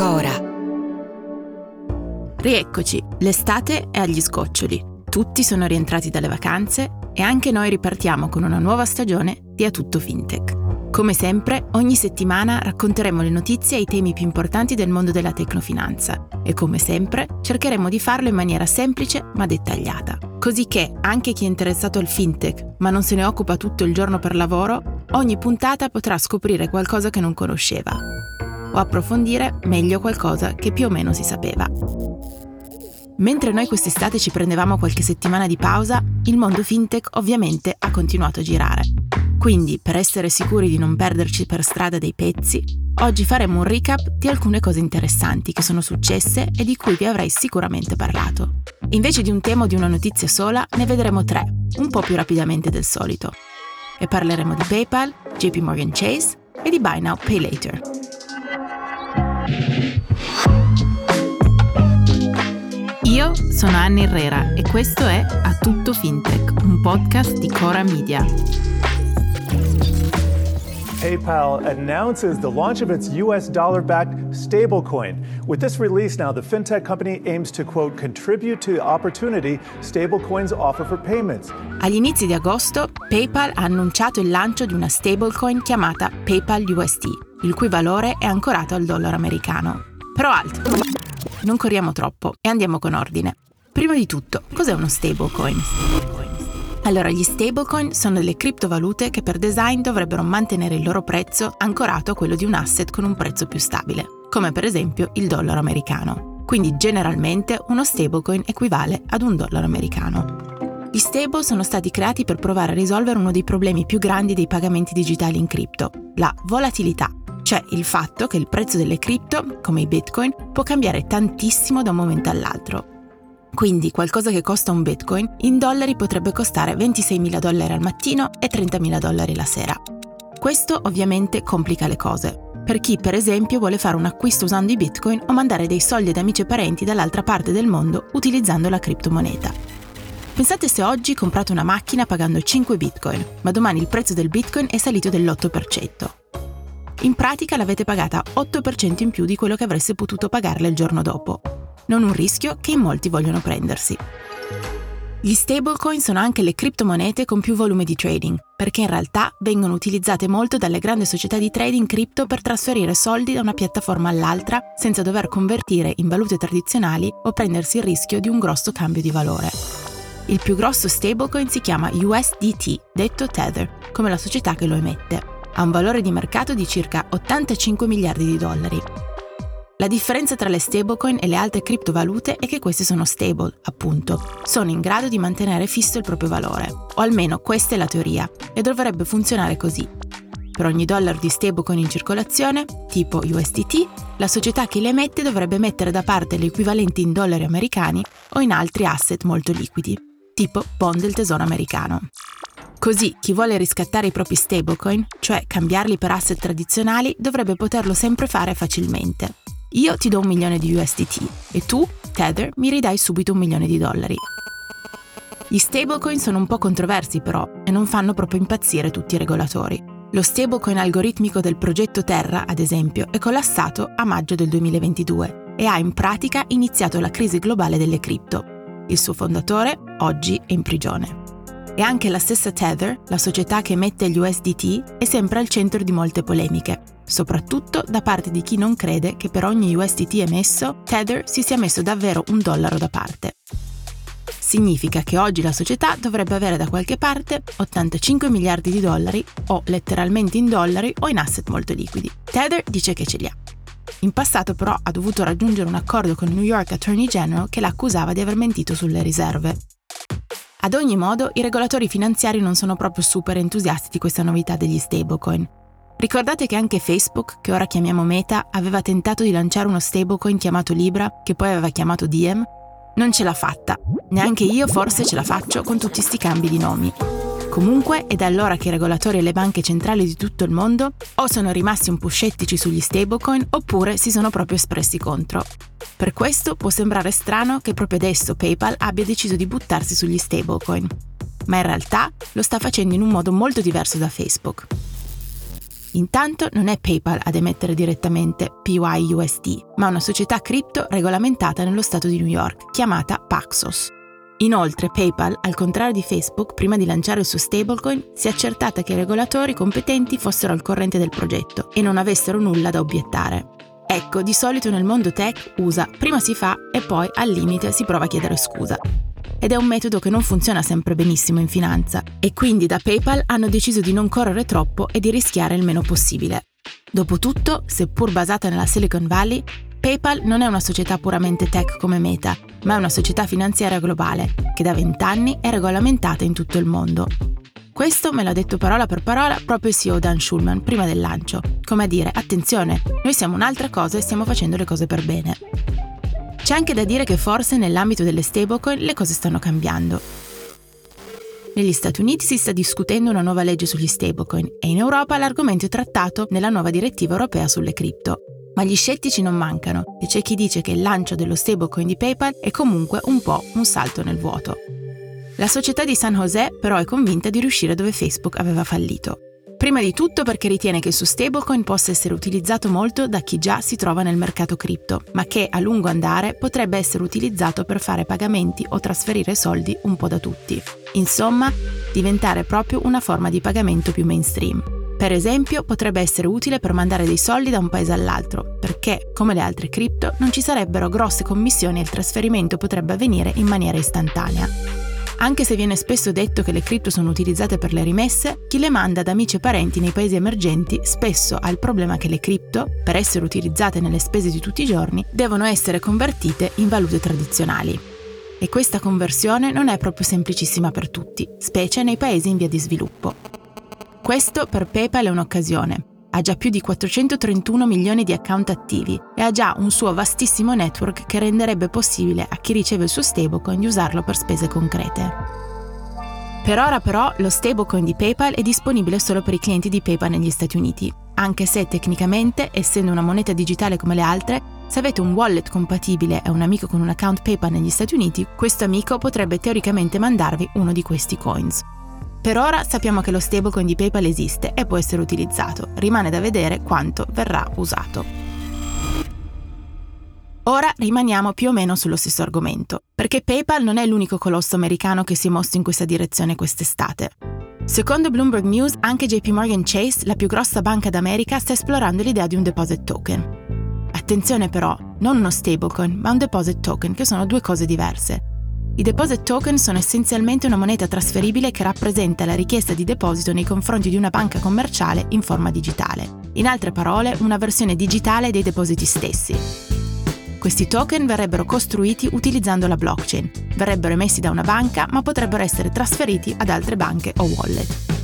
Cora. Rieccoci, l'estate è agli scoccioli. Tutti sono rientrati dalle vacanze e anche noi ripartiamo con una nuova stagione di A Tutto Fintech. Come sempre, ogni settimana racconteremo le notizie e i temi più importanti del mondo della tecnofinanza e come sempre cercheremo di farlo in maniera semplice ma dettagliata, così che anche chi è interessato al fintech ma non se ne occupa tutto il giorno per lavoro, ogni puntata potrà scoprire qualcosa che non conosceva o approfondire meglio qualcosa che più o meno si sapeva. Mentre noi quest'estate ci prendevamo qualche settimana di pausa, il mondo fintech ovviamente ha continuato a girare. Quindi, per essere sicuri di non perderci per strada dei pezzi, oggi faremo un recap di alcune cose interessanti che sono successe e di cui vi avrei sicuramente parlato. Invece di un tema o di una notizia sola, ne vedremo tre, un po' più rapidamente del solito. E parleremo di PayPal, JP Morgan Chase e di Buy Now Pay Later. Io sono Anna Herrera e questo è A Tutto Fintech, un podcast di Cora Media. PayPal announces the launch of its US dollar backed stablecoin. With this release now, the fintech company aims to, quote, contribute to the opportunity stablecoins offer for payments. Agli inizi di agosto, PayPal ha annunciato il lancio di una stablecoin chiamata PayPal USD, il cui valore è ancorato al dollaro americano. Però alt, non corriamo troppo e andiamo con ordine. Prima di tutto, cos'è uno stablecoin? Allora, gli stablecoin sono delle criptovalute che per design dovrebbero mantenere il loro prezzo ancorato a quello di un asset con un prezzo più stabile, come per esempio il dollaro americano. Quindi generalmente uno stablecoin equivale ad un dollaro americano. Gli stable sono stati creati per provare a risolvere uno dei problemi più grandi dei pagamenti digitali in cripto, la volatilità, cioè il fatto che il prezzo delle cripto, come i bitcoin, può cambiare tantissimo da un momento all'altro. Quindi qualcosa che costa un bitcoin in dollari potrebbe costare 26.000 dollari al mattino e 30.000 dollari la sera. Questo ovviamente complica le cose. Per chi per esempio vuole fare un acquisto usando i bitcoin o mandare dei soldi ad amici e parenti dall'altra parte del mondo utilizzando la criptomoneta. Pensate se oggi comprate una macchina pagando 5 bitcoin, ma domani il prezzo del bitcoin è salito dell'8%. In pratica l'avete pagata 8% in più di quello che avreste potuto pagarle il giorno dopo non un rischio che in molti vogliono prendersi. Gli stablecoin sono anche le criptomonete con più volume di trading, perché in realtà vengono utilizzate molto dalle grandi società di trading cripto per trasferire soldi da una piattaforma all'altra senza dover convertire in valute tradizionali o prendersi il rischio di un grosso cambio di valore. Il più grosso stablecoin si chiama USDT, detto Tether, come la società che lo emette. Ha un valore di mercato di circa 85 miliardi di dollari la differenza tra le stablecoin e le altre criptovalute è che queste sono stable, appunto, sono in grado di mantenere fisso il proprio valore, o almeno questa è la teoria, e dovrebbe funzionare così. Per ogni dollaro di stablecoin in circolazione, tipo USDT, la società che le emette dovrebbe mettere da parte le equivalenti in dollari americani o in altri asset molto liquidi, tipo bond del tesoro americano. Così chi vuole riscattare i propri stablecoin, cioè cambiarli per asset tradizionali, dovrebbe poterlo sempre fare facilmente, io ti do un milione di USDT e tu, Tether, mi ridai subito un milione di dollari. Gli stablecoin sono un po' controversi però e non fanno proprio impazzire tutti i regolatori. Lo stablecoin algoritmico del progetto Terra, ad esempio, è collassato a maggio del 2022 e ha in pratica iniziato la crisi globale delle cripto. Il suo fondatore oggi è in prigione. E anche la stessa Tether, la società che emette gli USDT, è sempre al centro di molte polemiche, soprattutto da parte di chi non crede che per ogni USDT emesso Tether si sia messo davvero un dollaro da parte. Significa che oggi la società dovrebbe avere da qualche parte 85 miliardi di dollari o letteralmente in dollari o in asset molto liquidi. Tether dice che ce li ha. In passato però ha dovuto raggiungere un accordo con il New York Attorney General che l'accusava di aver mentito sulle riserve. Ad ogni modo, i regolatori finanziari non sono proprio super entusiasti di questa novità degli stablecoin. Ricordate che anche Facebook, che ora chiamiamo Meta, aveva tentato di lanciare uno stablecoin chiamato Libra, che poi aveva chiamato Diem? Non ce l'ha fatta. Neanche io forse ce la faccio con tutti sti cambi di nomi. Comunque è da allora che i regolatori e le banche centrali di tutto il mondo o sono rimasti un po' scettici sugli stablecoin oppure si sono proprio espressi contro. Per questo può sembrare strano che proprio adesso PayPal abbia deciso di buttarsi sugli stablecoin, ma in realtà lo sta facendo in un modo molto diverso da Facebook. Intanto non è PayPal ad emettere direttamente PYUSD, ma una società cripto regolamentata nello Stato di New York, chiamata Paxos. Inoltre PayPal, al contrario di Facebook, prima di lanciare il suo stablecoin, si è accertata che i regolatori competenti fossero al corrente del progetto e non avessero nulla da obiettare. Ecco, di solito nel mondo tech usa prima si fa e poi al limite si prova a chiedere scusa ed è un metodo che non funziona sempre benissimo in finanza e quindi da PayPal hanno deciso di non correre troppo e di rischiare il meno possibile. Dopotutto, seppur basata nella Silicon Valley, PayPal non è una società puramente tech come Meta, ma è una società finanziaria globale che da vent'anni è regolamentata in tutto il mondo. Questo me l'ha detto parola per parola proprio il CEO Dan Schulman prima del lancio, come a dire attenzione, noi siamo un'altra cosa e stiamo facendo le cose per bene. C'è anche da dire che forse nell'ambito delle stablecoin le cose stanno cambiando. Negli Stati Uniti si sta discutendo una nuova legge sugli stablecoin e in Europa l'argomento è trattato nella nuova direttiva europea sulle cripto. Ma gli scettici non mancano e c'è chi dice che il lancio dello stablecoin di PayPal è comunque un po' un salto nel vuoto. La società di San José però è convinta di riuscire dove Facebook aveva fallito. Prima di tutto perché ritiene che il suo stablecoin possa essere utilizzato molto da chi già si trova nel mercato cripto, ma che a lungo andare potrebbe essere utilizzato per fare pagamenti o trasferire soldi un po' da tutti. Insomma, diventare proprio una forma di pagamento più mainstream. Per esempio, potrebbe essere utile per mandare dei soldi da un paese all'altro, perché, come le altre cripto, non ci sarebbero grosse commissioni e il trasferimento potrebbe avvenire in maniera istantanea. Anche se viene spesso detto che le cripto sono utilizzate per le rimesse, chi le manda ad amici e parenti nei paesi emergenti spesso ha il problema che le cripto, per essere utilizzate nelle spese di tutti i giorni, devono essere convertite in valute tradizionali. E questa conversione non è proprio semplicissima per tutti, specie nei paesi in via di sviluppo. Questo per PayPal è un'occasione, ha già più di 431 milioni di account attivi e ha già un suo vastissimo network che renderebbe possibile a chi riceve il suo stablecoin di usarlo per spese concrete. Per ora però lo stablecoin di PayPal è disponibile solo per i clienti di PayPal negli Stati Uniti, anche se tecnicamente, essendo una moneta digitale come le altre, se avete un wallet compatibile e un amico con un account PayPal negli Stati Uniti, questo amico potrebbe teoricamente mandarvi uno di questi coins. Per ora sappiamo che lo stablecoin di PayPal esiste e può essere utilizzato, rimane da vedere quanto verrà usato. Ora rimaniamo più o meno sullo stesso argomento, perché PayPal non è l'unico colosso americano che si è mosso in questa direzione quest'estate. Secondo Bloomberg News, anche JP Morgan Chase, la più grossa banca d'America, sta esplorando l'idea di un deposit token. Attenzione però, non uno stablecoin, ma un deposit token, che sono due cose diverse. I deposit token sono essenzialmente una moneta trasferibile che rappresenta la richiesta di deposito nei confronti di una banca commerciale in forma digitale. In altre parole, una versione digitale dei depositi stessi. Questi token verrebbero costruiti utilizzando la blockchain, verrebbero emessi da una banca ma potrebbero essere trasferiti ad altre banche o wallet.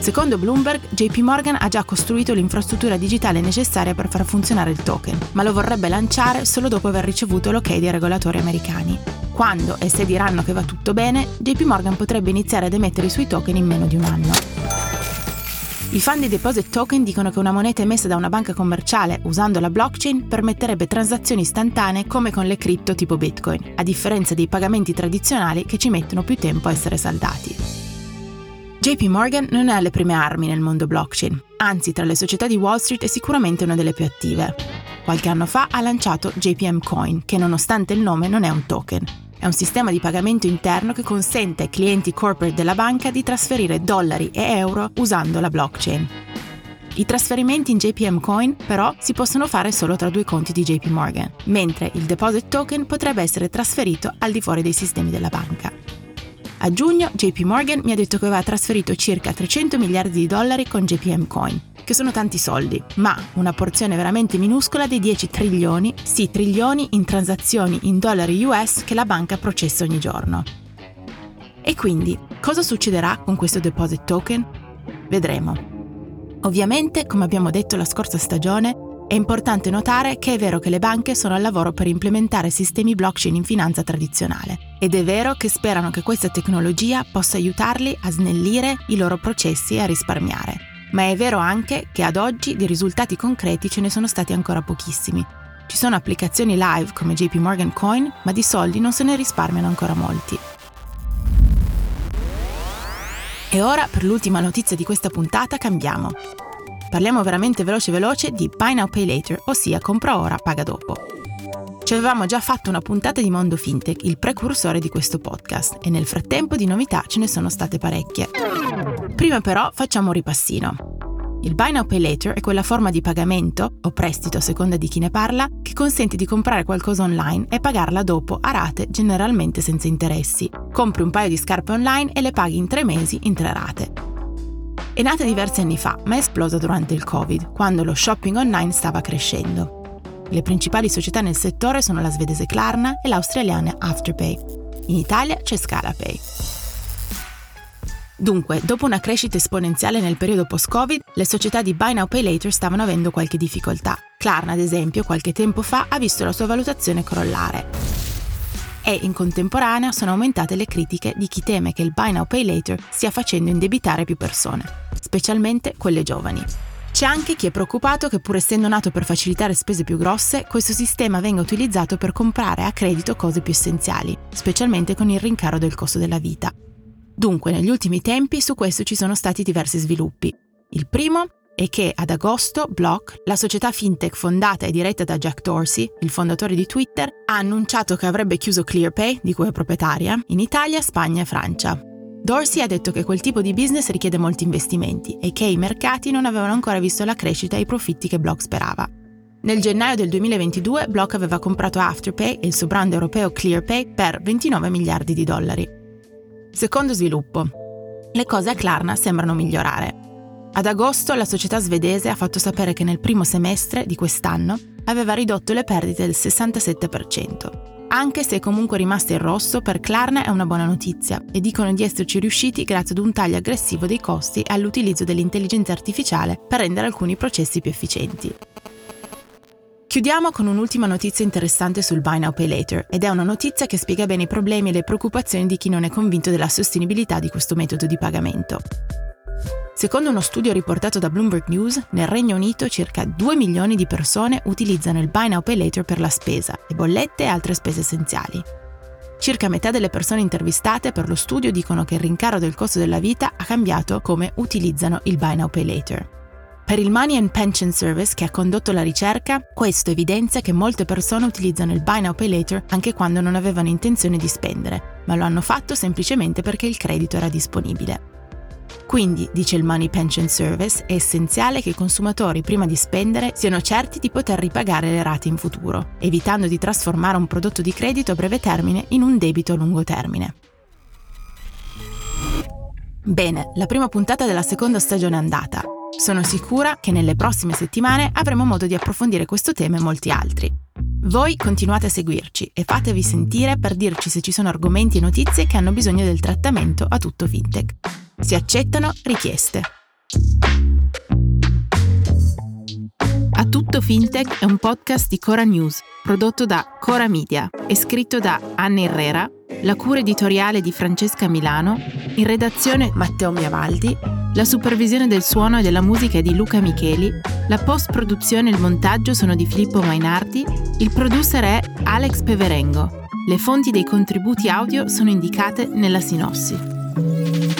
Secondo Bloomberg, JP Morgan ha già costruito l'infrastruttura digitale necessaria per far funzionare il token, ma lo vorrebbe lanciare solo dopo aver ricevuto l'ok dei regolatori americani. Quando e se diranno che va tutto bene, JP Morgan potrebbe iniziare ad emettere i suoi token in meno di un anno. I fan di Deposit Token dicono che una moneta emessa da una banca commerciale usando la blockchain permetterebbe transazioni istantanee come con le cripto tipo Bitcoin, a differenza dei pagamenti tradizionali che ci mettono più tempo a essere saldati. JP Morgan non è alle prime armi nel mondo blockchain, anzi tra le società di Wall Street è sicuramente una delle più attive. Qualche anno fa ha lanciato JPM Coin, che nonostante il nome non è un token. È un sistema di pagamento interno che consente ai clienti corporate della banca di trasferire dollari e euro usando la blockchain. I trasferimenti in JPM Coin però si possono fare solo tra due conti di JP Morgan, mentre il deposit token potrebbe essere trasferito al di fuori dei sistemi della banca. A giugno JP Morgan mi ha detto che aveva trasferito circa 300 miliardi di dollari con JPM Coin, che sono tanti soldi, ma una porzione veramente minuscola dei 10 trilioni, sì trilioni in transazioni in dollari US che la banca processa ogni giorno. E quindi, cosa succederà con questo deposit token? Vedremo. Ovviamente, come abbiamo detto la scorsa stagione, è importante notare che è vero che le banche sono al lavoro per implementare sistemi blockchain in finanza tradizionale ed è vero che sperano che questa tecnologia possa aiutarli a snellire i loro processi e a risparmiare. Ma è vero anche che ad oggi di risultati concreti ce ne sono stati ancora pochissimi. Ci sono applicazioni live come JP Morgan Coin, ma di soldi non se ne risparmiano ancora molti. E ora, per l'ultima notizia di questa puntata, cambiamo. Parliamo veramente veloce veloce di Buy Now Pay Later, ossia compra ora, paga dopo. Ci avevamo già fatto una puntata di Mondo Fintech, il precursore di questo podcast, e nel frattempo di novità ce ne sono state parecchie. Prima però facciamo un ripassino. Il Buy Now Pay Later è quella forma di pagamento, o prestito a seconda di chi ne parla, che consente di comprare qualcosa online e pagarla dopo a rate generalmente senza interessi. Compri un paio di scarpe online e le paghi in tre mesi in tre rate. È nata diversi anni fa, ma è esplosa durante il Covid, quando lo shopping online stava crescendo. Le principali società nel settore sono la svedese Klarna e l'australiana Afterpay. In Italia c'è Scalapay. Dunque, dopo una crescita esponenziale nel periodo post-Covid, le società di Buy Now Pay Later stavano avendo qualche difficoltà. Klarna, ad esempio, qualche tempo fa ha visto la sua valutazione crollare. E in contemporanea sono aumentate le critiche di chi teme che il Buy Now Pay Later stia facendo indebitare più persone, specialmente quelle giovani. C'è anche chi è preoccupato che pur essendo nato per facilitare spese più grosse, questo sistema venga utilizzato per comprare a credito cose più essenziali, specialmente con il rincaro del costo della vita. Dunque, negli ultimi tempi su questo ci sono stati diversi sviluppi. Il primo è che ad agosto Block, la società fintech fondata e diretta da Jack Dorsey, il fondatore di Twitter, ha annunciato che avrebbe chiuso ClearPay, di cui è proprietaria, in Italia, Spagna e Francia. Dorsey ha detto che quel tipo di business richiede molti investimenti e che i mercati non avevano ancora visto la crescita e i profitti che Block sperava. Nel gennaio del 2022 Block aveva comprato Afterpay e il suo brand europeo ClearPay per 29 miliardi di dollari. Secondo sviluppo. Le cose a Klarna sembrano migliorare. Ad agosto la società svedese ha fatto sapere che nel primo semestre di quest'anno aveva ridotto le perdite del 67%. Anche se è comunque rimasta in rosso, per Klarna è una buona notizia e dicono di esserci riusciti grazie ad un taglio aggressivo dei costi e all'utilizzo dell'intelligenza artificiale per rendere alcuni processi più efficienti. Chiudiamo con un'ultima notizia interessante sul Buy Now Pay Later ed è una notizia che spiega bene i problemi e le preoccupazioni di chi non è convinto della sostenibilità di questo metodo di pagamento. Secondo uno studio riportato da Bloomberg News, nel Regno Unito circa 2 milioni di persone utilizzano il Buy Now Pay Later per la spesa, le bollette e altre spese essenziali. Circa metà delle persone intervistate per lo studio dicono che il rincaro del costo della vita ha cambiato come utilizzano il Buy Now Pay Later. Per il Money and Pension Service che ha condotto la ricerca, questo evidenzia che molte persone utilizzano il Buy Now Pay Later anche quando non avevano intenzione di spendere, ma lo hanno fatto semplicemente perché il credito era disponibile. Quindi, dice il Money Pension Service, è essenziale che i consumatori prima di spendere siano certi di poter ripagare le rate in futuro, evitando di trasformare un prodotto di credito a breve termine in un debito a lungo termine. Bene, la prima puntata della seconda stagione è andata. Sono sicura che nelle prossime settimane avremo modo di approfondire questo tema e molti altri. Voi continuate a seguirci e fatevi sentire per dirci se ci sono argomenti e notizie che hanno bisogno del trattamento a tutto fintech. Si accettano richieste. A tutto fintech è un podcast di Cora News, prodotto da Cora Media e scritto da Anna Herrera, la cura editoriale di Francesca Milano, in redazione Matteo Miavaldi la supervisione del suono e della musica è di Luca Micheli, la post-produzione e il montaggio sono di Filippo Mainardi, il producer è Alex Peverengo. Le fonti dei contributi audio sono indicate nella sinossi.